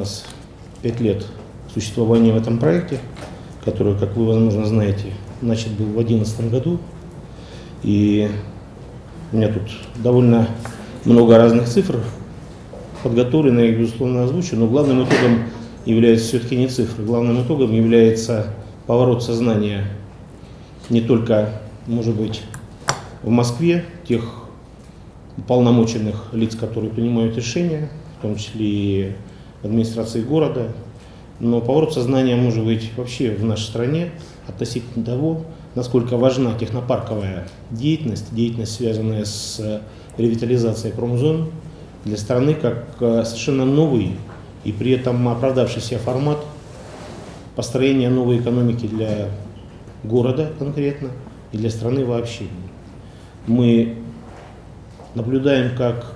нас пять лет существования в этом проекте, который, как вы, возможно, знаете, начат был в 2011 году. И у меня тут довольно много разных цифр подготовлены, их, безусловно, озвучу, но главным итогом является все-таки не цифры. Главным итогом является поворот сознания не только, может быть, в Москве, тех полномоченных лиц, которые принимают решения, в том числе и администрации города, но поворот сознания может быть вообще в нашей стране относительно того, насколько важна технопарковая деятельность, деятельность, связанная с ревитализацией промзон для страны как э, совершенно новый и при этом оправдавшийся формат построения новой экономики для города конкретно и для страны вообще. Мы наблюдаем, как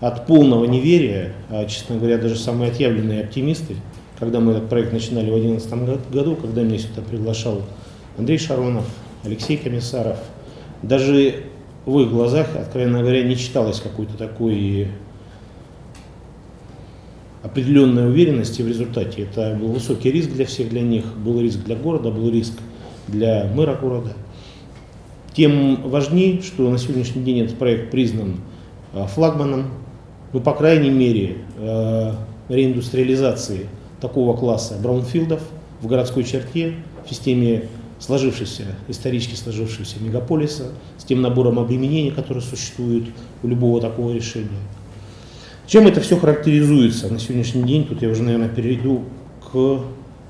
от полного неверия, а, честно говоря, даже самые отъявленные оптимисты, когда мы этот проект начинали в 2011 году, когда меня сюда приглашал Андрей Шаронов, Алексей Комиссаров, даже в их глазах, откровенно говоря, не читалось какой-то такой определенной уверенности в результате. Это был высокий риск для всех, для них, был риск для города, был риск для мэра города. Тем важнее, что на сегодняшний день этот проект признан а, флагманом, ну, по крайней мере, э, реиндустриализации такого класса браунфилдов в городской черте, в системе сложившейся, исторически сложившегося мегаполиса, с тем набором обременений, которые существуют у любого такого решения. Чем это все характеризуется на сегодняшний день? Тут я уже, наверное, перейду к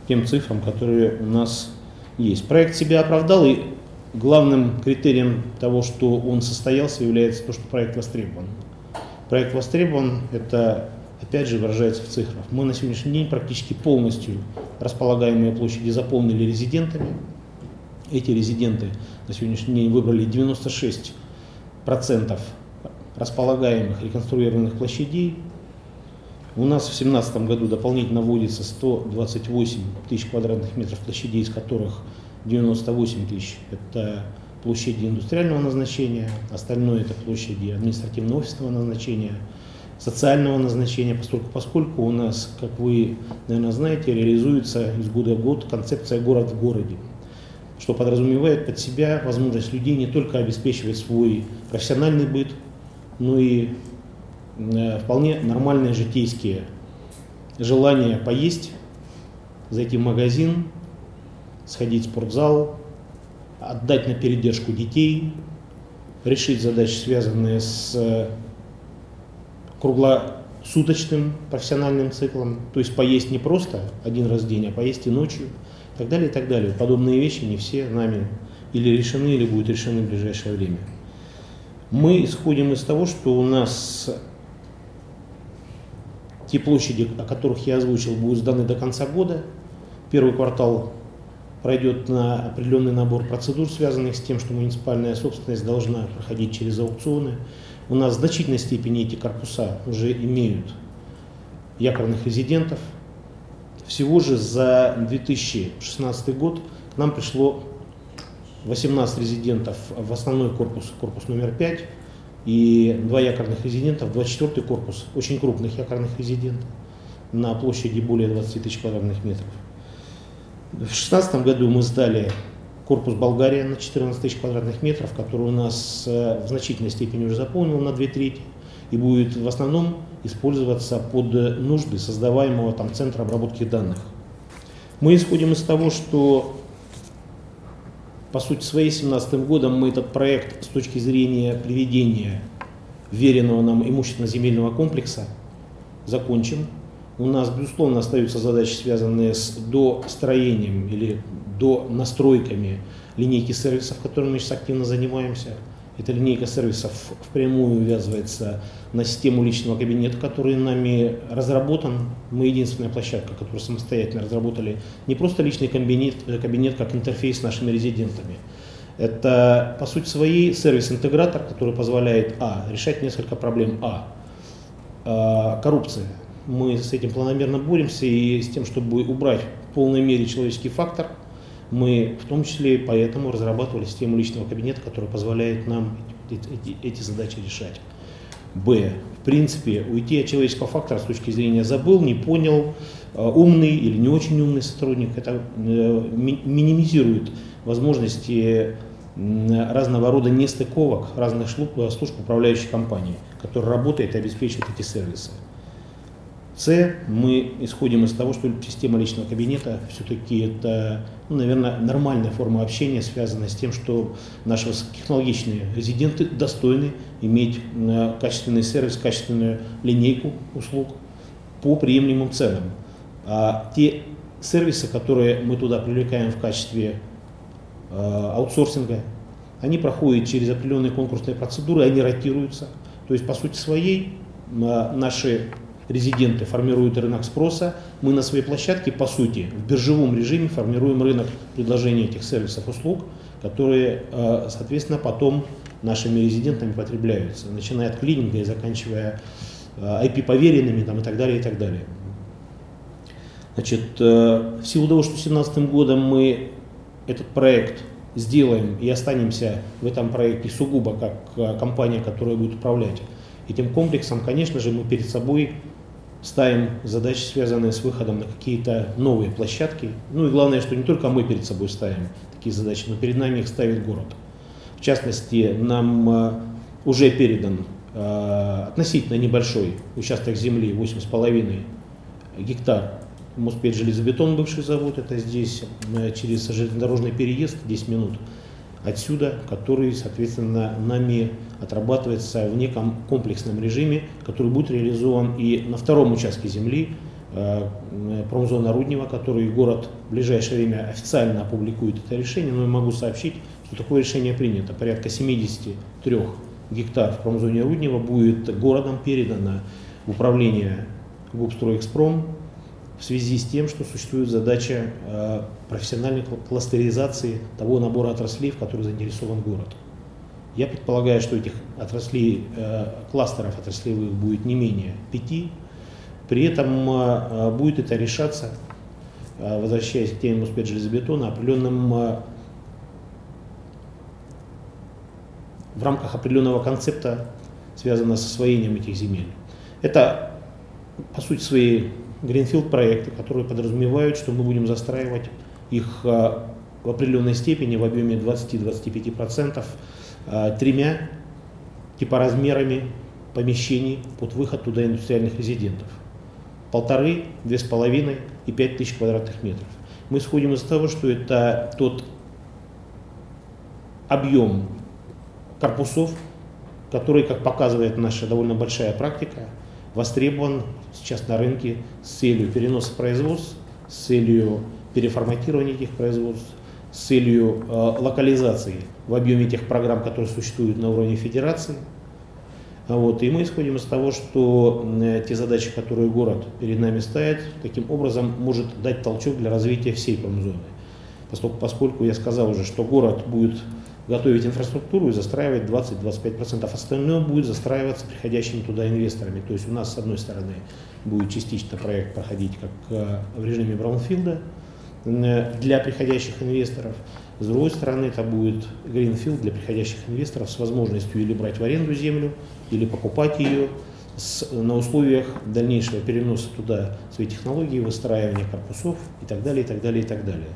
тем цифрам, которые у нас есть. Проект себя оправдал, и главным критерием того, что он состоялся, является то, что проект востребован. Проект востребован, это опять же выражается в цифрах. Мы на сегодняшний день практически полностью располагаемые площади заполнили резидентами. Эти резиденты на сегодняшний день выбрали 96% располагаемых реконструированных площадей. У нас в 2017 году дополнительно вводится 128 тысяч квадратных метров площадей, из которых 98 тысяч – это площади индустриального назначения, остальное – это площади административно-офисного назначения, социального назначения, поскольку, поскольку у нас, как вы, наверное, знаете, реализуется из года в год концепция «город в городе», что подразумевает под себя возможность людей не только обеспечивать свой профессиональный быт, ну и э, вполне нормальные житейские желания поесть, зайти в магазин, сходить в спортзал, отдать на передержку детей, решить задачи, связанные с э, круглосуточным профессиональным циклом, то есть поесть не просто один раз в день, а поесть и ночью, и так далее, и так далее. Подобные вещи не все нами или решены, или будут решены в ближайшее время. Мы исходим из того, что у нас те площади, о которых я озвучил, будут сданы до конца года. Первый квартал пройдет на определенный набор процедур, связанных с тем, что муниципальная собственность должна проходить через аукционы. У нас в значительной степени эти корпуса уже имеют якорных резидентов. Всего же за 2016 год к нам пришло 18 резидентов в основной корпус, корпус номер 5, и два якорных резидента в 24 корпус, очень крупных якорных резидентов на площади более 20 тысяч квадратных метров. В 2016 году мы сдали корпус Болгария на 14 тысяч квадратных метров, который у нас э, в значительной степени уже заполнил на две трети и будет в основном использоваться под нужды создаваемого там центра обработки данных. Мы исходим из того, что по сути своей 2017 годом мы этот проект с точки зрения приведения веренного нам имущественно-земельного комплекса закончим. У нас, безусловно, остаются задачи, связанные с достроением или до настройками линейки сервисов, которыми мы сейчас активно занимаемся. Эта линейка сервисов впрямую увязывается на систему личного кабинета, который нами разработан. Мы единственная площадка, которую самостоятельно разработали не просто личный кабинет, кабинет как интерфейс с нашими резидентами. Это, по сути своей, сервис-интегратор, который позволяет, а, решать несколько проблем, а, а коррупция. Мы с этим планомерно боремся и с тем, чтобы убрать в полной мере человеческий фактор – мы в том числе поэтому разрабатывали систему личного кабинета, которая позволяет нам эти, эти, задачи решать. Б. В принципе, уйти от человеческого фактора с точки зрения забыл, не понял, умный или не очень умный сотрудник, это минимизирует возможности разного рода нестыковок разных служб, служб управляющей компании, которая работает и обеспечивает эти сервисы. С. Мы исходим из того, что система личного кабинета все-таки это, ну, наверное, нормальная форма общения, связанная с тем, что наши высокотехнологичные резиденты достойны иметь э, качественный сервис, качественную линейку услуг по приемлемым ценам. А те сервисы, которые мы туда привлекаем в качестве э, аутсорсинга, они проходят через определенные конкурсные процедуры, они ротируются. То есть, по сути своей, э, наши резиденты формируют рынок спроса, мы на своей площадке, по сути, в биржевом режиме формируем рынок предложения этих сервисов услуг, которые, э, соответственно, потом нашими резидентами потребляются, начиная от клининга и заканчивая IP-поверенными там, и так далее, и так далее. Значит, э, в силу того, что 2017 годом мы этот проект сделаем и останемся в этом проекте сугубо как э, компания, которая будет управлять этим комплексом, конечно же, мы перед собой ставим задачи, связанные с выходом на какие-то новые площадки. Ну и главное, что не только мы перед собой ставим такие задачи, но перед нами их ставит город. В частности, нам э, уже передан относительно небольшой участок земли, 8,5 гектар Моспед железобетон, бывший завод, это здесь э, через железнодорожный переезд 10 минут отсюда, который, соответственно, нами отрабатывается в неком комплексном режиме, который будет реализован и на втором участке земли э, промзона Руднева, который город в ближайшее время официально опубликует это решение, но я могу сообщить, что такое решение принято. Порядка 73 гектар в промзоне Руднева будет городом передано в управление Губстройэкспром в связи с тем, что существует задача э, профессиональной кластеризации того набора отраслей, в который заинтересован город. Я предполагаю, что этих отраслей, э, кластеров отраслевых будет не менее пяти. При этом э, будет это решаться, возвращаясь к теме Муспет железобетона, определенным в рамках определенного концепта, связанного с освоением этих земель. Это, по сути своей, Greenfield проекты, которые подразумевают, что мы будем застраивать их а, в определенной степени в объеме 20-25% а, тремя типоразмерами помещений под выход туда индустриальных резидентов. Полторы, две с половиной и пять тысяч квадратных метров. Мы исходим из того, что это тот объем корпусов, который, как показывает наша довольно большая практика, востребован сейчас на рынке с целью переноса производств, с целью переформатирования этих производств, с целью э, локализации в объеме тех программ, которые существуют на уровне федерации. Вот, и мы исходим из того, что э, те задачи, которые город перед нами ставит, таким образом может дать толчок для развития всей промзоны. Поскольку, поскольку я сказал уже, что город будет готовить инфраструктуру и застраивать 20-25%. Остальное будет застраиваться приходящими туда инвесторами. То есть у нас, с одной стороны, будет частично проект проходить как э, в режиме браунфилда э, для приходящих инвесторов. С другой стороны, это будет Greenfield для приходящих инвесторов с возможностью или брать в аренду землю, или покупать ее с, на условиях дальнейшего переноса туда своей технологии, выстраивания корпусов и так далее, и так далее, и так далее.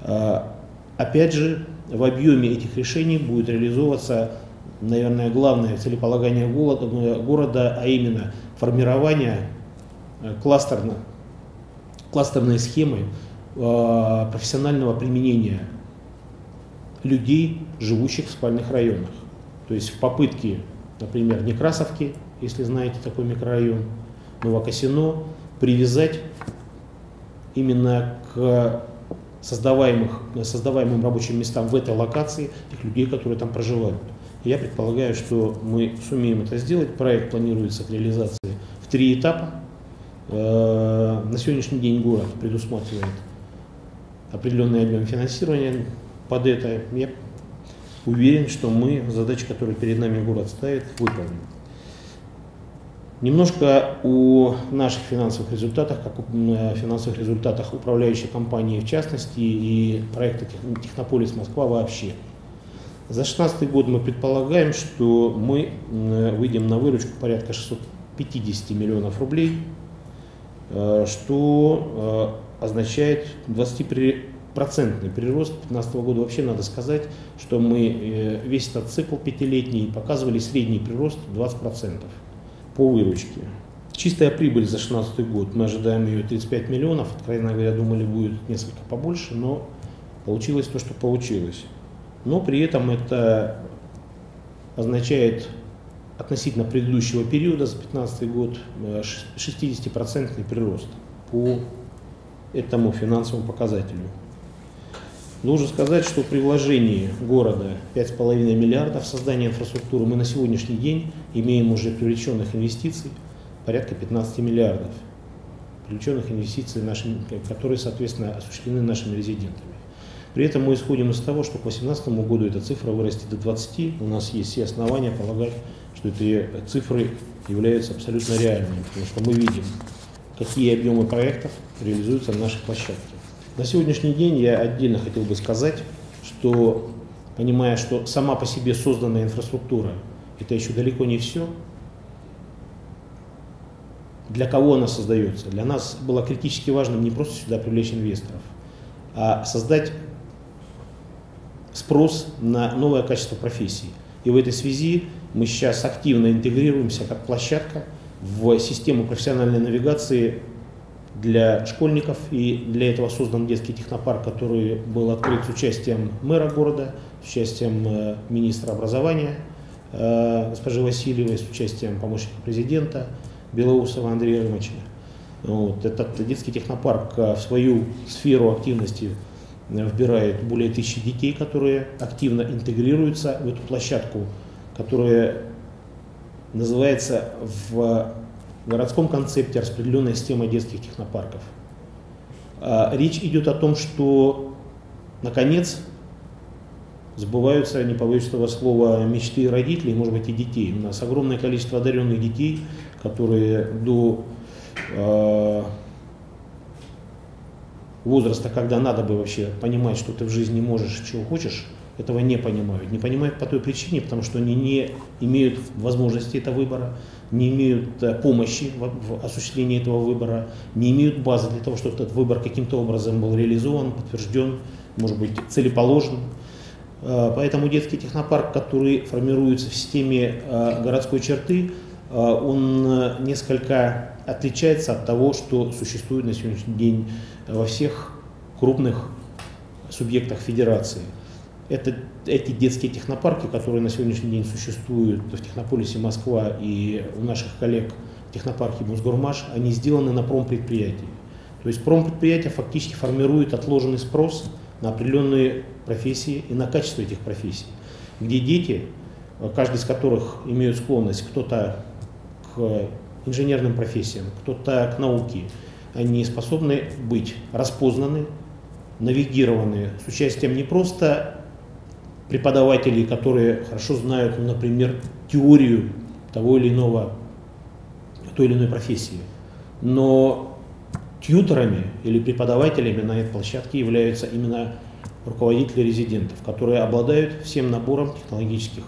А, опять же, в объеме этих решений будет реализовываться, наверное, главное целеполагание города, а именно формирование э, кластерно, кластерной схемы э, профессионального применения людей, живущих в спальных районах. То есть в попытке, например, Некрасовки, если знаете такой микрорайон, Новокосино, привязать именно к создаваемых, создаваемым рабочим местам в этой локации тех людей, которые там проживают. Я предполагаю, что мы сумеем это сделать. Проект планируется к реализации в три этапа. Э, на сегодняшний день город предусматривает определенный объем финансирования под это. Я уверен, что мы задачи, которые перед нами город ставит, выполним. Немножко о наших финансовых результатах, как о финансовых результатах управляющей компании в частности и проекта Технополис Москва вообще. За 2016 год мы предполагаем, что мы выйдем на выручку порядка 650 миллионов рублей, э, что э, означает 20-процентный прирост. 2015 года вообще надо сказать, что мы э, весь этот цикл пятилетний показывали средний прирост 20% по выручке. Чистая прибыль за 2016 год, мы ожидаем ее 35 миллионов, откровенно говоря, думали будет несколько побольше, но получилось то, что получилось но при этом это означает относительно предыдущего периода за 2015 год 60% э, прирост по этому финансовому показателю. Должен сказать, что при вложении города 5,5 миллиардов в создание инфраструктуры мы на сегодняшний день имеем уже привлеченных инвестиций порядка 15 миллиардов. Привлеченных инвестиций, нашими, которые, соответственно, осуществлены нашими резидентами. При этом мы исходим из того, что к 2018 году эта цифра вырастет до 20. У нас есть все основания полагать, что эти цифры являются абсолютно реальными, потому что мы видим, какие объемы проектов реализуются на нашей площадке. На сегодняшний день я отдельно хотел бы сказать, что понимая, что сама по себе созданная инфраструктура это еще далеко не все, для кого она создается? Для нас было критически важным не просто сюда привлечь инвесторов, а создать спрос на новое качество профессии. И в этой связи мы сейчас активно интегрируемся как площадка в систему профессиональной навигации для школьников. И для этого создан детский технопарк, который был открыт с участием мэра города, с участием э, министра образования э, госпожи Васильевой, с участием помощника президента Белоусова Андрея Ильича. Вот. Этот детский технопарк э, в свою сферу активности вбирает более тысячи детей, которые активно интегрируются в эту площадку, которая называется в городском концепте распределенная система детских технопарков. А, речь идет о том, что наконец сбываются, не побоюсь этого слова, мечты родителей, может быть и детей. У нас огромное количество одаренных детей, которые до а, возраста, когда надо бы вообще понимать, что ты в жизни можешь, чего хочешь, этого не понимают. Не понимают по той причине, потому что они не имеют возможности этого выбора, не имеют э, помощи в осуществлении этого выбора, не имеют базы для того, чтобы этот выбор каким-то образом был реализован, подтвержден, может быть, целеположен. Э, поэтому детский технопарк, который формируется в системе э, городской черты, он несколько отличается от того, что существует на сегодняшний день во всех крупных субъектах федерации. Это эти детские технопарки, которые на сегодняшний день существуют в Технополисе Москва и у наших коллег в технопарке Мосгормаш, они сделаны на промпредприятии. То есть промпредприятия фактически формируют отложенный спрос на определенные профессии и на качество этих профессий, где дети, каждый из которых имеют склонность кто-то к инженерным профессиям, кто-то к науке, они способны быть распознаны, навигированы с участием не просто преподавателей, которые хорошо знают, ну, например, теорию того или иного, той или иной профессии, но тьюторами или преподавателями на этой площадке являются именно руководители резидентов, которые обладают всем набором технологических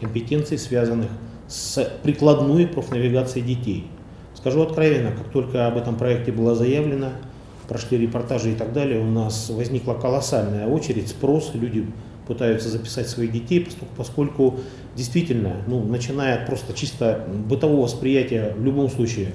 компетенций, связанных с прикладной профнавигацией детей – Скажу откровенно, как только об этом проекте было заявлено, прошли репортажи и так далее, у нас возникла колоссальная очередь, спрос, люди пытаются записать своих детей, поскольку действительно, ну, начиная от просто чисто бытового восприятия, в любом случае,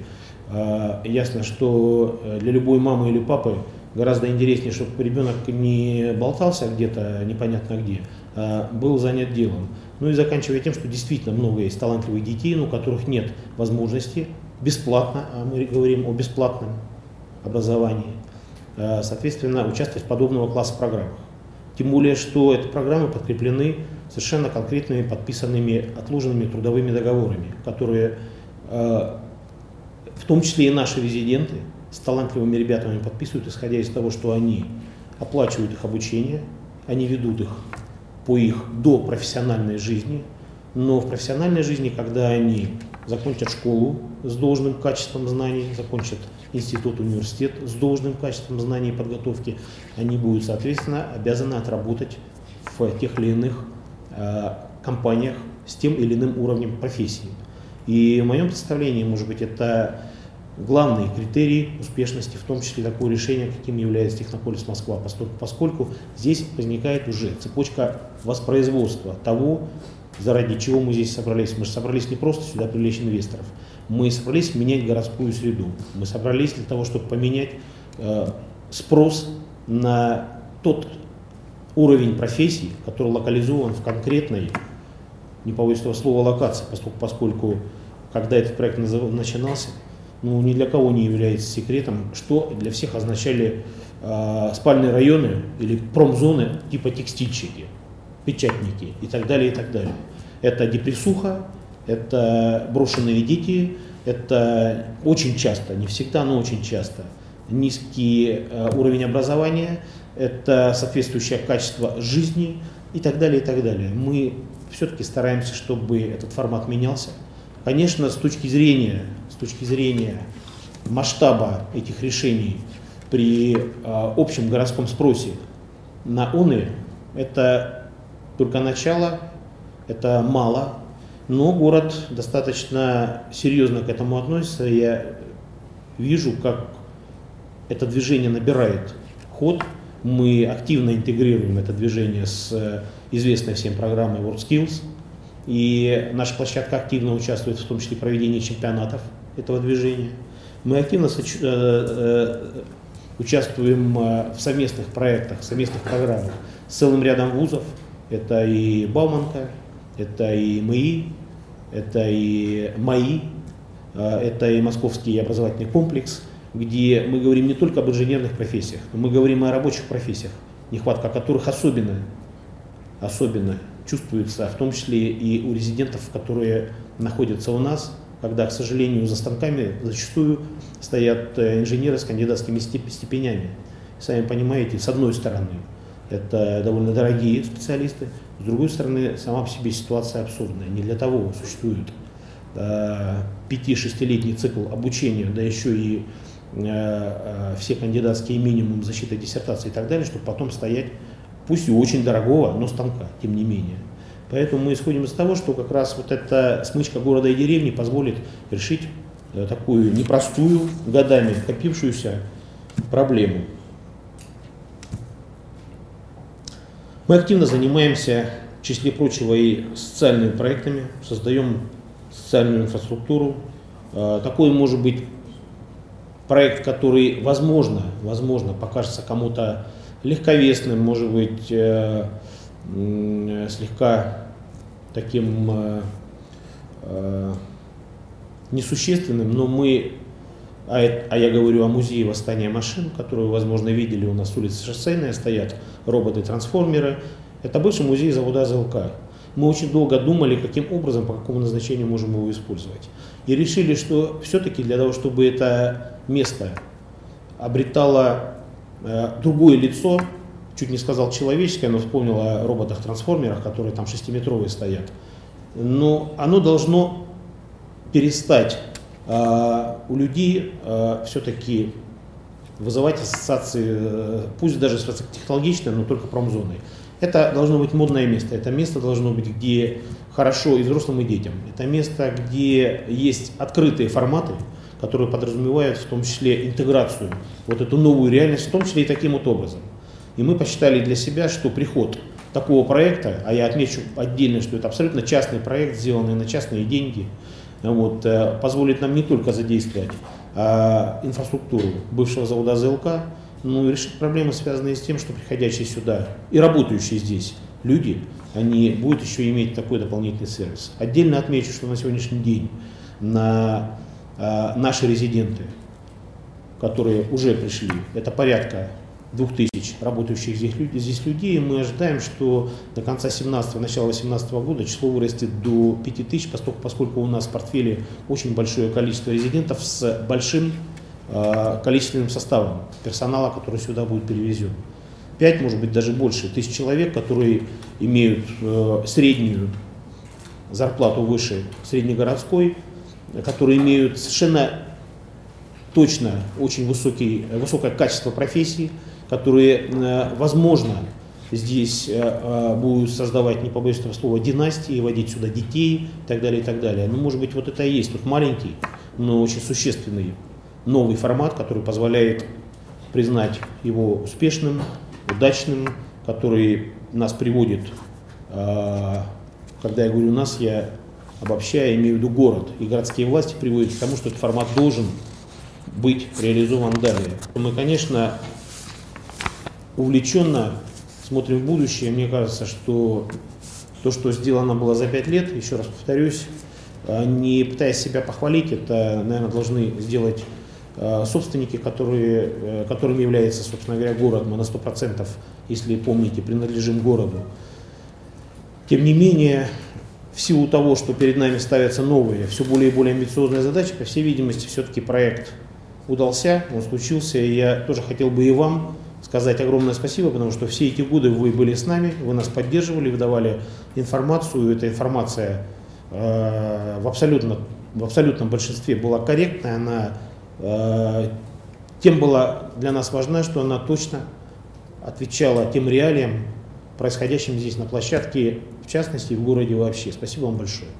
э, ясно, что для любой мамы или папы гораздо интереснее, чтобы ребенок не болтался где-то непонятно где, а был занят делом. Ну и заканчивая тем, что действительно много есть талантливых детей, но у которых нет возможности бесплатно, а мы говорим о бесплатном образовании, э, соответственно, участвовать в подобного класса программах. Тем более, что эти программы подкреплены совершенно конкретными подписанными отложенными трудовыми договорами, которые э, в том числе и наши резиденты с талантливыми ребятами подписывают, исходя из того, что они оплачивают их обучение, они ведут их по их до профессиональной жизни, но в профессиональной жизни, когда они закончат школу с должным качеством знаний, закончат институт, университет с должным качеством знаний и подготовки, они будут, соответственно, обязаны отработать в тех или иных компаниях с тем или иным уровнем профессии. И в моем представлении, может быть, это главный критерий успешности, в том числе такое решение, каким является Технополис Москва, поскольку здесь возникает уже цепочка воспроизводства того, заради чего мы здесь собрались. Мы же собрались не просто сюда привлечь инвесторов, мы собрались менять городскую среду, мы собрались для того, чтобы поменять э, спрос на тот уровень профессий, который локализован в конкретной, не побоюсь этого слова, локации, поскольку, поскольку когда этот проект начинался, ну, ни для кого не является секретом, что для всех означали э, спальные районы или промзоны типа текстильщики, печатники и так далее, и так далее. Это депрессуха, это брошенные дети, это очень часто, не всегда, но очень часто, низкий э, уровень образования, это соответствующее качество жизни и так далее, и так далее. Мы все-таки стараемся, чтобы этот формат менялся. Конечно, с точки зрения с точки зрения масштаба этих решений при э, общем городском спросе на ОНы, это только начало, это мало, но город достаточно серьезно к этому относится. Я вижу, как это движение набирает ход. Мы активно интегрируем это движение с известной всем программой WorldSkills. И наша площадка активно участвует в том числе в проведении чемпионатов этого движения. Мы активно э, э, участвуем э, в совместных проектах, совместных программах с целым рядом вузов. Это и Бауманка, это и МАИ, это и МАИ, это и Московский образовательный комплекс, где мы говорим не только об инженерных профессиях, но мы говорим и о рабочих профессиях, нехватка которых особенно, особенно чувствуется, в том числе и у резидентов, которые находятся у нас, когда, к сожалению, за станками зачастую стоят э, инженеры с кандидатскими степенями. Сами понимаете, с одной стороны, это довольно дорогие специалисты, с другой стороны, сама по себе ситуация абсурдная. Не для того существует э, 5-6-летний цикл обучения, да еще и э, э, все кандидатские минимум защиты диссертации и так далее, чтобы потом стоять, пусть и очень дорогого, но станка, тем не менее. Поэтому мы исходим из того, что как раз вот эта смычка города и деревни позволит решить такую непростую, годами копившуюся проблему. Мы активно занимаемся, в числе прочего, и социальными проектами, создаем социальную инфраструктуру. Э, такой может быть проект, который, возможно, возможно покажется кому-то легковесным, может быть, э, слегка таким э, несущественным, но мы, а, а я говорю о музее восстания машин, которую, возможно, видели у нас улицы Шоссейная, стоят роботы-трансформеры. Это бывший музей завода АЗЛК. Мы очень долго думали, каким образом, по какому назначению можем его использовать. И решили, что все-таки для того, чтобы это место обретало э, другое лицо, чуть не сказал человеческое, но вспомнил о роботах-трансформерах, которые там шестиметровые стоят. Но оно должно перестать у людей э, все-таки вызывать ассоциации, э, пусть даже технологичные, но только промзоной. Это должно быть модное место. Это место должно быть, где хорошо и взрослым, и детям. Это место, где есть открытые форматы, которые подразумевают в том числе интеграцию, вот эту новую реальность, в том числе и таким вот образом. И мы посчитали для себя, что приход такого проекта, а я отмечу отдельно, что это абсолютно частный проект, сделанный на частные деньги, вот, э, позволит нам не только задействовать а, инфраструктуру бывшего завода ЗЛК, но и решить проблемы, связанные с тем, что приходящие сюда и работающие здесь люди, они будут еще иметь такой дополнительный сервис. Отдельно отмечу, что на сегодняшний день на а, наши резиденты, которые уже пришли, это порядка 2000 работающих здесь, здесь людей. Мы ожидаем, что до конца 17 начала 18 года число вырастет до 5000, поскольку, поскольку у нас в портфеле очень большое количество резидентов с большим э, количественным составом персонала, который сюда будет перевезен. 5, может быть, даже больше тысяч человек, которые имеют э, среднюю зарплату выше среднегородской, которые имеют совершенно точно очень высокий, высокое качество профессии, которые, э, возможно, здесь будут создавать, не побоюсь этого слова, династии, водить сюда детей и так далее, и так далее. Ну, может быть, вот это и есть тот маленький, но очень существенный новый формат, который позволяет признать его успешным, удачным, который нас приводит, когда я говорю нас, я обобщая, имею в виду город, и городские власти приводят к тому, что этот формат должен быть реализован далее. Мы, конечно, увлеченно смотрим в будущее. Мне кажется, что то, что сделано было за пять лет, еще раз повторюсь, а, не пытаясь себя похвалить, это, наверное, должны сделать а, собственники, которые, э, которым является, собственно говоря, город. Мы на 100%, если помните, принадлежим городу. Тем не менее, в силу того, что перед нами ставятся новые, все более и более амбициозные задачи, по всей видимости, все-таки проект удался, он случился, и я тоже хотел бы и вам сказать огромное спасибо, потому что все эти годы вы были с нами, вы нас поддерживали, вы давали информацию, эта информация э, в, абсолютно, в абсолютном большинстве была корректная, она э, тем была для нас важна, что она точно отвечала тем реалиям, происходящим здесь на площадке, в частности, в городе вообще. Спасибо вам большое.